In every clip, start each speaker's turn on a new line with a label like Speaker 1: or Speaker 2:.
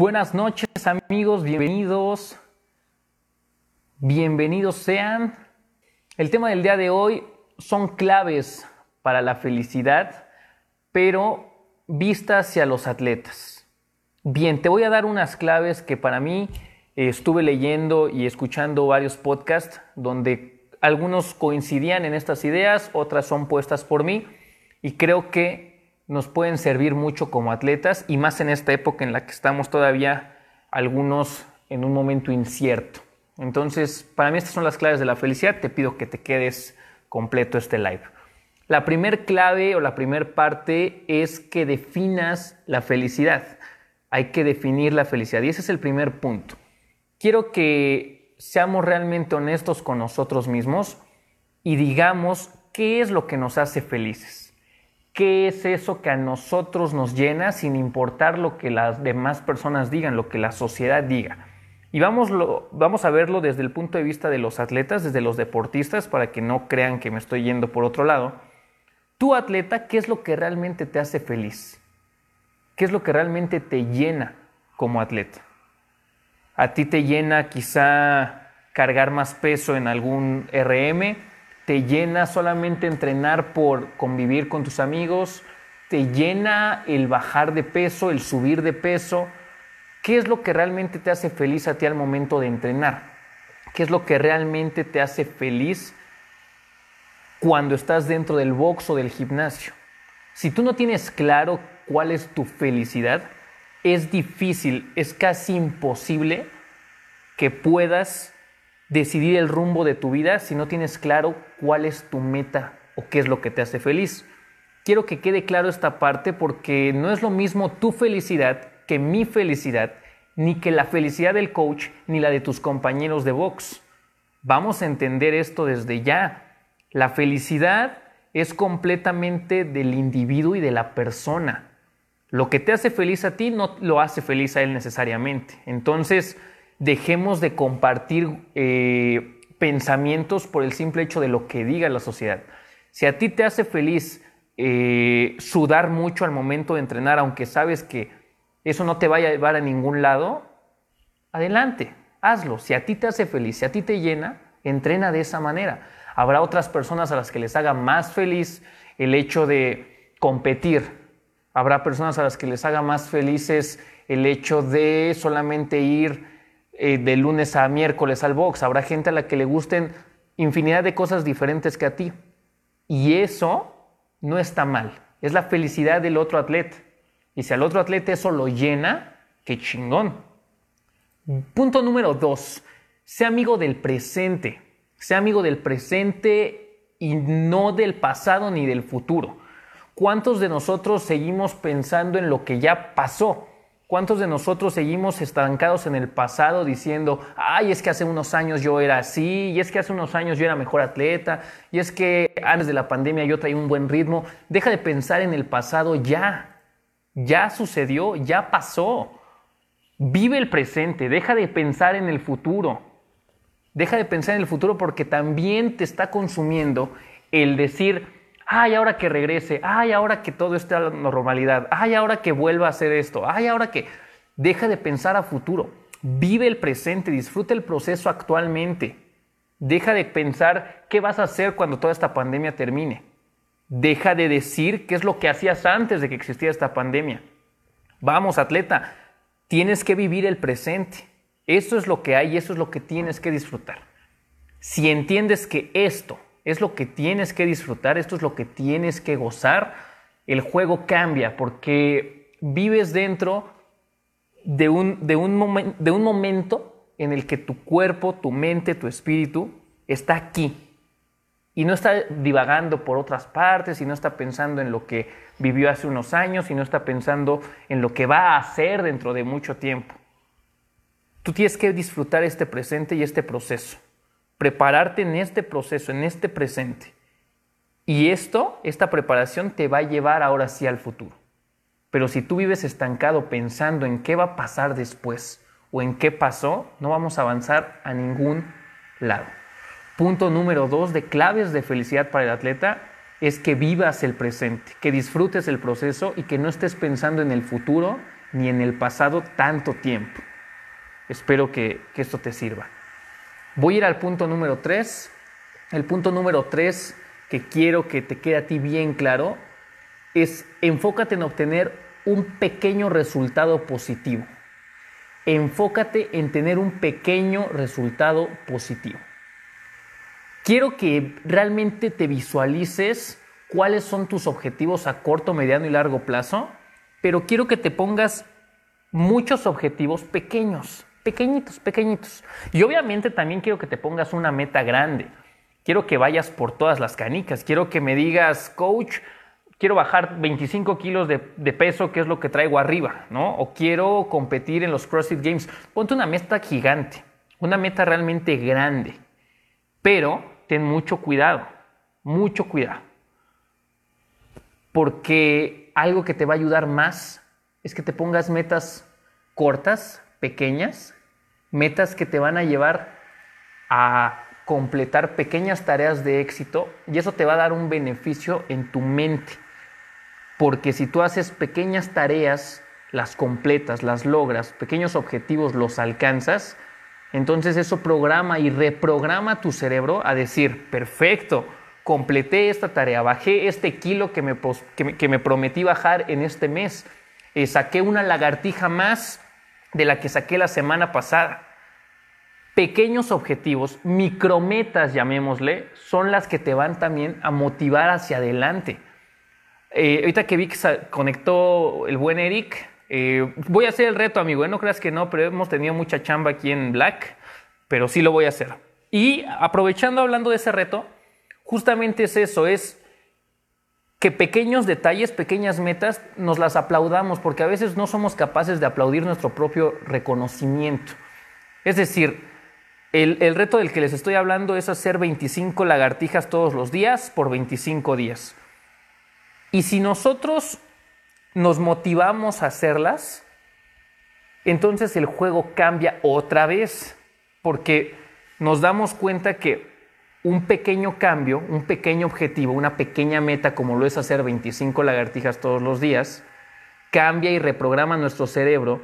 Speaker 1: Buenas noches amigos, bienvenidos. Bienvenidos sean. El tema del día de hoy son claves para la felicidad, pero vista hacia los atletas. Bien, te voy a dar unas claves que para mí eh, estuve leyendo y escuchando varios podcasts donde algunos coincidían en estas ideas, otras son puestas por mí y creo que nos pueden servir mucho como atletas y más en esta época en la que estamos todavía algunos en un momento incierto. Entonces, para mí estas son las claves de la felicidad. Te pido que te quedes completo este live. La primer clave o la primer parte es que definas la felicidad. Hay que definir la felicidad y ese es el primer punto. Quiero que seamos realmente honestos con nosotros mismos y digamos qué es lo que nos hace felices qué es eso que a nosotros nos llena sin importar lo que las demás personas digan, lo que la sociedad diga. Y vamos, vamos a verlo desde el punto de vista de los atletas, desde los deportistas, para que no crean que me estoy yendo por otro lado. Tu atleta, ¿qué es lo que realmente te hace feliz? ¿Qué es lo que realmente te llena como atleta? A ti te llena quizá cargar más peso en algún RM, te llena solamente entrenar por convivir con tus amigos, te llena el bajar de peso, el subir de peso. ¿Qué es lo que realmente te hace feliz a ti al momento de entrenar? ¿Qué es lo que realmente te hace feliz cuando estás dentro del box o del gimnasio? Si tú no tienes claro cuál es tu felicidad, es difícil, es casi imposible que puedas decidir el rumbo de tu vida si no tienes claro cuál es tu meta o qué es lo que te hace feliz. Quiero que quede claro esta parte porque no es lo mismo tu felicidad que mi felicidad, ni que la felicidad del coach, ni la de tus compañeros de box. Vamos a entender esto desde ya. La felicidad es completamente del individuo y de la persona. Lo que te hace feliz a ti no lo hace feliz a él necesariamente. Entonces, dejemos de compartir eh, pensamientos por el simple hecho de lo que diga la sociedad. Si a ti te hace feliz eh, sudar mucho al momento de entrenar, aunque sabes que eso no te vaya a llevar a ningún lado, adelante, hazlo. Si a ti te hace feliz, si a ti te llena, entrena de esa manera. Habrá otras personas a las que les haga más feliz el hecho de competir. Habrá personas a las que les haga más felices el hecho de solamente ir eh, de lunes a miércoles al box. Habrá gente a la que le gusten infinidad de cosas diferentes que a ti. Y eso no está mal. Es la felicidad del otro atleta. Y si al otro atleta eso lo llena, qué chingón. Punto número dos. Sea amigo del presente. Sea amigo del presente y no del pasado ni del futuro. ¿Cuántos de nosotros seguimos pensando en lo que ya pasó? ¿Cuántos de nosotros seguimos estancados en el pasado diciendo, ay, es que hace unos años yo era así, y es que hace unos años yo era mejor atleta, y es que antes de la pandemia yo traía un buen ritmo? Deja de pensar en el pasado ya. Ya sucedió, ya pasó. Vive el presente, deja de pensar en el futuro. Deja de pensar en el futuro porque también te está consumiendo el decir, ay, ahora que regrese, ay, ahora que todo esté a la normalidad, ay, ahora que vuelva a hacer esto, ay, ahora que deja de pensar a futuro, vive el presente, disfruta el proceso actualmente, deja de pensar qué vas a hacer cuando toda esta pandemia termine, deja de decir qué es lo que hacías antes de que existiera esta pandemia. Vamos, atleta, tienes que vivir el presente. Eso es lo que hay y eso es lo que tienes que disfrutar. Si entiendes que esto es lo que tienes que disfrutar, esto es lo que tienes que gozar, el juego cambia porque vives dentro de un, de un, de un momento en el que tu cuerpo, tu mente, tu espíritu está aquí. Y no está divagando por otras partes y no está pensando en lo que vivió hace unos años y no está pensando en lo que va a hacer dentro de mucho tiempo. Tú tienes que disfrutar este presente y este proceso prepararte en este proceso, en este presente. Y esto, esta preparación te va a llevar ahora sí al futuro. Pero si tú vives estancado pensando en qué va a pasar después o en qué pasó, no vamos a avanzar a ningún lado. Punto número dos de claves de felicidad para el atleta es que vivas el presente, que disfrutes el proceso y que no estés pensando en el futuro ni en el pasado tanto tiempo. Espero que, que esto te sirva. Voy a ir al punto número 3. El punto número 3 que quiero que te quede a ti bien claro es enfócate en obtener un pequeño resultado positivo. Enfócate en tener un pequeño resultado positivo. Quiero que realmente te visualices cuáles son tus objetivos a corto, mediano y largo plazo, pero quiero que te pongas muchos objetivos pequeños, pequeñitos, pequeñitos. Y obviamente también quiero que te pongas una meta grande. Quiero que vayas por todas las canicas. Quiero que me digas, coach, quiero bajar 25 kilos de, peso, que es lo que traigo arriba, ¿no? O quiero competir en los CrossFit Games. Ponte una meta gigante, una meta realmente grande. Pero ten mucho cuidado, mucho cuidado. Porque algo que te va a ayudar más es que te pongas metas cortas, pequeñas, metas que te van a llevar a completar pequeñas tareas de éxito y eso te va a dar un beneficio en tu mente. Porque si tú haces pequeñas tareas, las completas, las logras, pequeños objetivos los alcanzas, entonces eso programa y reprograma tu cerebro a decir, perfecto, completé esta tarea, bajé este kilo que me, que me, prometí bajar en este mes, eh, saqué una lagartija más de la que saqué la semana pasada. Pequeños objetivos, micrometas llamémosle, son las que te van también a motivar hacia adelante. Eh, ahorita que vi que conectó el buen Eric, eh, voy a hacer el reto, amigo. ¿eh? No creas que no, pero hemos tenido mucha chamba aquí en Black, pero sí lo voy a hacer. Y aprovechando hablando de ese reto, justamente es eso, es que pequeños detalles, pequeñas metas, nos las aplaudamos, porque a veces no somos capaces de aplaudir nuestro propio reconocimiento. Es decir, el, el, reto del que les estoy hablando es hacer 25 lagartijas todos los días por 25 días. Y si nosotros nos motivamos a hacerlas, entonces el juego cambia otra vez, porque nos damos cuenta que un pequeño cambio, un pequeño objetivo, una pequeña meta como lo es hacer 25 lagartijas todos los días, cambia y reprograma nuestro cerebro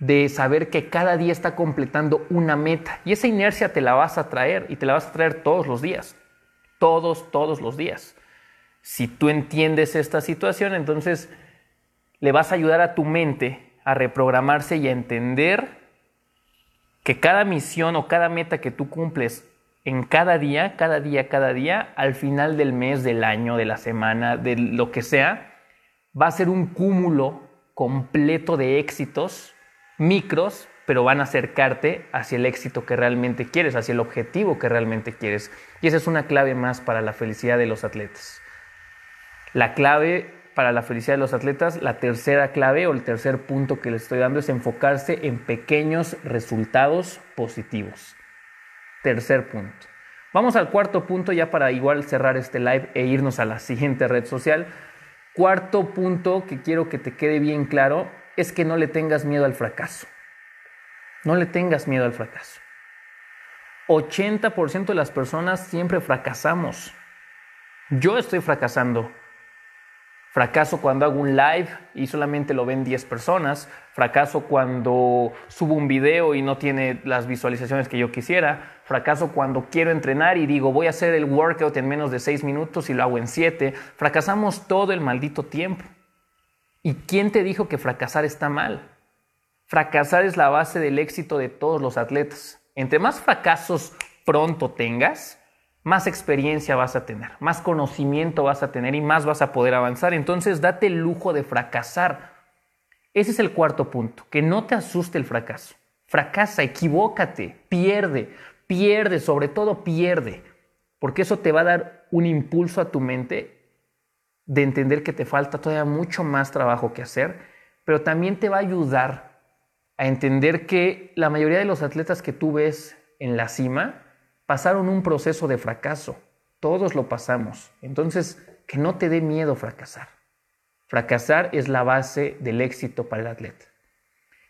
Speaker 1: de saber que cada día está completando una meta. Y esa inercia te la vas a traer y te la vas a traer todos los días. Todos, todos los días. Si tú entiendes esta situación, entonces le vas a ayudar a tu mente a reprogramarse y a entender que cada misión o cada meta que tú cumples en cada día, cada día, cada día, al final del mes, del año, de la semana, de lo que sea, va a ser un cúmulo completo de éxitos micros, pero van a acercarte hacia el éxito que realmente quieres, hacia el objetivo que realmente quieres. Y esa es una clave más para la felicidad de los atletas. La clave para la felicidad de los atletas, la tercera clave o el tercer punto que les estoy dando es enfocarse en pequeños resultados positivos. Tercer punto. Vamos al cuarto punto ya para igual cerrar este live e irnos a la siguiente red social. Cuarto punto que quiero que te quede bien claro es que no le tengas miedo al fracaso. No le tengas miedo al fracaso. 80% de las personas siempre fracasamos. Yo estoy fracasando Fracaso cuando hago un live y solamente lo ven 10 personas. Fracaso cuando subo un video y no tiene las visualizaciones que yo quisiera. Fracaso cuando quiero entrenar y digo voy a hacer el workout en menos de 6 minutos y lo hago en 7. Fracasamos todo el maldito tiempo. ¿Y quién te dijo que fracasar está mal? Fracasar es la base del éxito de todos los atletas. Entre más fracasos pronto tengas, más experiencia vas a tener, más conocimiento vas a tener y más vas a poder avanzar. Entonces date el lujo de fracasar. Ese es el cuarto punto, que no te asuste el fracaso. Fracasa, equivócate, pierde, pierde, sobre todo pierde, porque eso te va a dar un impulso a tu mente de entender que te falta todavía mucho más trabajo que hacer, pero también te va a ayudar a entender que la mayoría de los atletas que tú ves en la cima, pasaron un proceso de fracaso. Todos lo pasamos. Entonces, que no te dé miedo fracasar. Fracasar es la base del éxito para el atleta.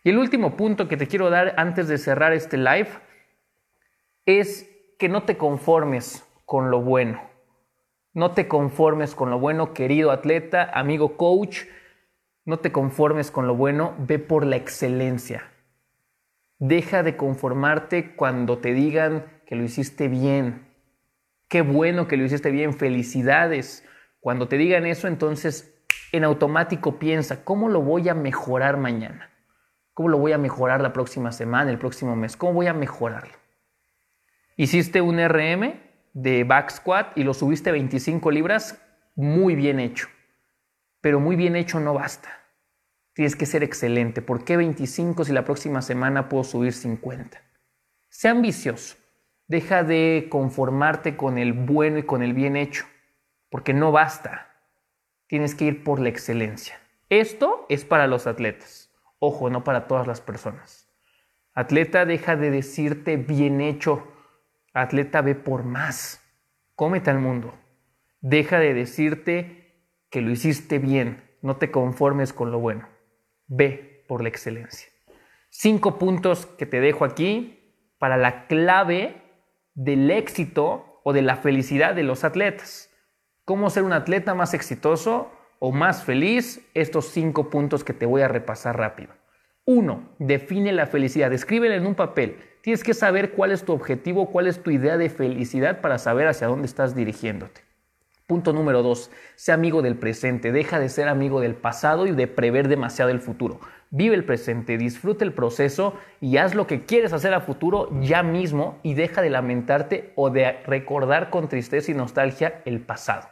Speaker 1: Y el último punto que te quiero dar antes de cerrar este live es que no te conformes con lo bueno. No te conformes con lo bueno, querido atleta, amigo coach. No te conformes con lo bueno, ve por la excelencia. Deja de conformarte cuando te digan que lo hiciste bien. Qué bueno que lo hiciste bien, felicidades. Cuando te digan eso, entonces en automático piensa, ¿cómo lo voy a mejorar mañana? ¿Cómo lo voy a mejorar la próxima semana, el próximo mes? ¿Cómo voy a mejorarlo? Hiciste un RM de back squat y lo subiste 25 libras, muy bien hecho. Pero muy bien hecho no basta. Tienes que ser excelente. ¿Por qué 25 si la próxima semana puedo subir 50? Sea ambicioso. Deja de conformarte con el bueno y con el bien hecho, porque no basta. Tienes que ir por la excelencia. Esto es para los atletas. Ojo, no para todas las personas. Atleta, deja de decirte bien hecho. Atleta, ve por más. Cómete al mundo. Deja de decirte que lo hiciste bien. No te conformes con lo bueno. Ve por la excelencia. Cinco puntos que te dejo aquí para la clave del éxito o de la felicidad de los atletas. ¿Cómo ser un atleta más exitoso? o más feliz, estos cinco puntos que te voy a repasar rápido. Uno, define la felicidad, escríbela en un papel. Tienes que saber cuál es tu objetivo, cuál es tu idea de felicidad para saber hacia dónde estás dirigiéndote. Punto número dos, sé amigo del presente, deja de ser amigo del pasado y de prever demasiado el futuro. Vive el presente, disfruta el proceso y haz lo que quieres hacer a futuro ya mismo y deja de lamentarte o de recordar con tristeza y nostalgia el pasado.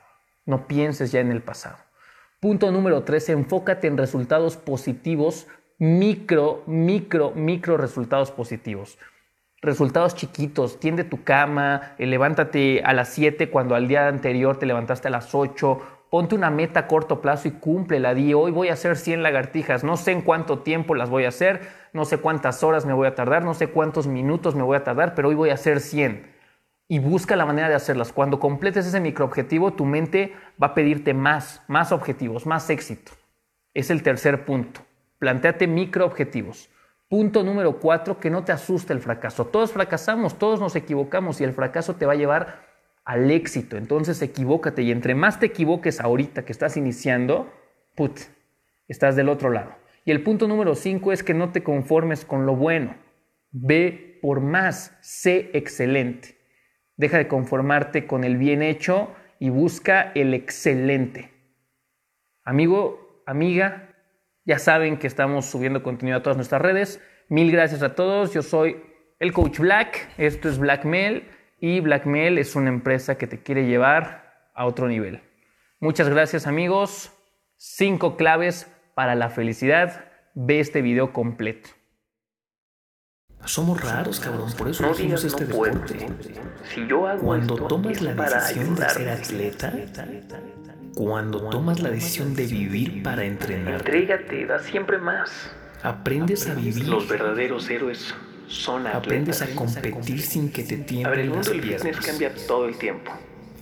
Speaker 1: No pienses ya en el pasado. Punto número tres, enfócate en resultados positivos, micro, micro, micro resultados positivos. Resultados chiquitos, tiende tu cama, eh, levántate a las 7 cuando al día anterior te levantaste a las 8, ponte una meta a corto plazo y cúmplela. Di, hoy voy a hacer 100 lagartijas, no sé en cuánto tiempo las voy a hacer, no sé cuántas horas me voy a tardar, no sé cuántos minutos me voy a tardar, pero hoy voy a hacer 100 y busca la manera de hacerlas. Cuando completes ese microobjetivo, tu mente va a pedirte más, más objetivos, más éxito. Es el tercer punto. Plantéate microobjetivos. Punto número cuatro, que no te asuste el fracaso. Todos fracasamos, todos nos equivocamos y el fracaso te va a llevar al éxito. Entonces equivócate y entre más te equivoques ahorita que estás iniciando, put, estás del otro lado. Y el punto número cinco es que no te conformes con lo bueno. Ve por más, sé excelente. Deja de conformarte con el bien hecho y busca el excelente. Amigo, amiga, ya saben que estamos subiendo contenido a todas nuestras redes. Mil gracias a todos. Yo soy el Coach Black. Esto es Blackmail y Blackmail es una empresa que te quiere llevar a otro nivel. Muchas gracias amigos. Cinco claves para la felicidad. Ve este video completo.
Speaker 2: Somos raros, cabrón, por eso no hicimos este deporte. Si yo hago cuando tomas la decisión de ser atleta, cuando tomas la decisión de vivir para entrenar,
Speaker 1: entrégate, da siempre más.
Speaker 2: Aprendes a vivir.
Speaker 1: Los verdaderos héroes son atletas.
Speaker 2: Aprendes a competir sin que te tiemblen las piernas.
Speaker 1: cambia todo el tiempo.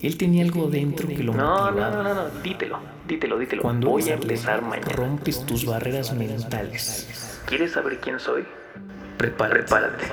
Speaker 2: Él tenía algo dentro que lo
Speaker 1: no,
Speaker 2: motivaba.
Speaker 1: No, no, no, no, dítelo, dítelo, dítelo.
Speaker 2: Cuando
Speaker 1: voy a empezar mañana.
Speaker 2: rompes tus barreras mentales.
Speaker 1: ¿Quieres saber quién soy?
Speaker 2: Prepárate.
Speaker 1: Prepárate.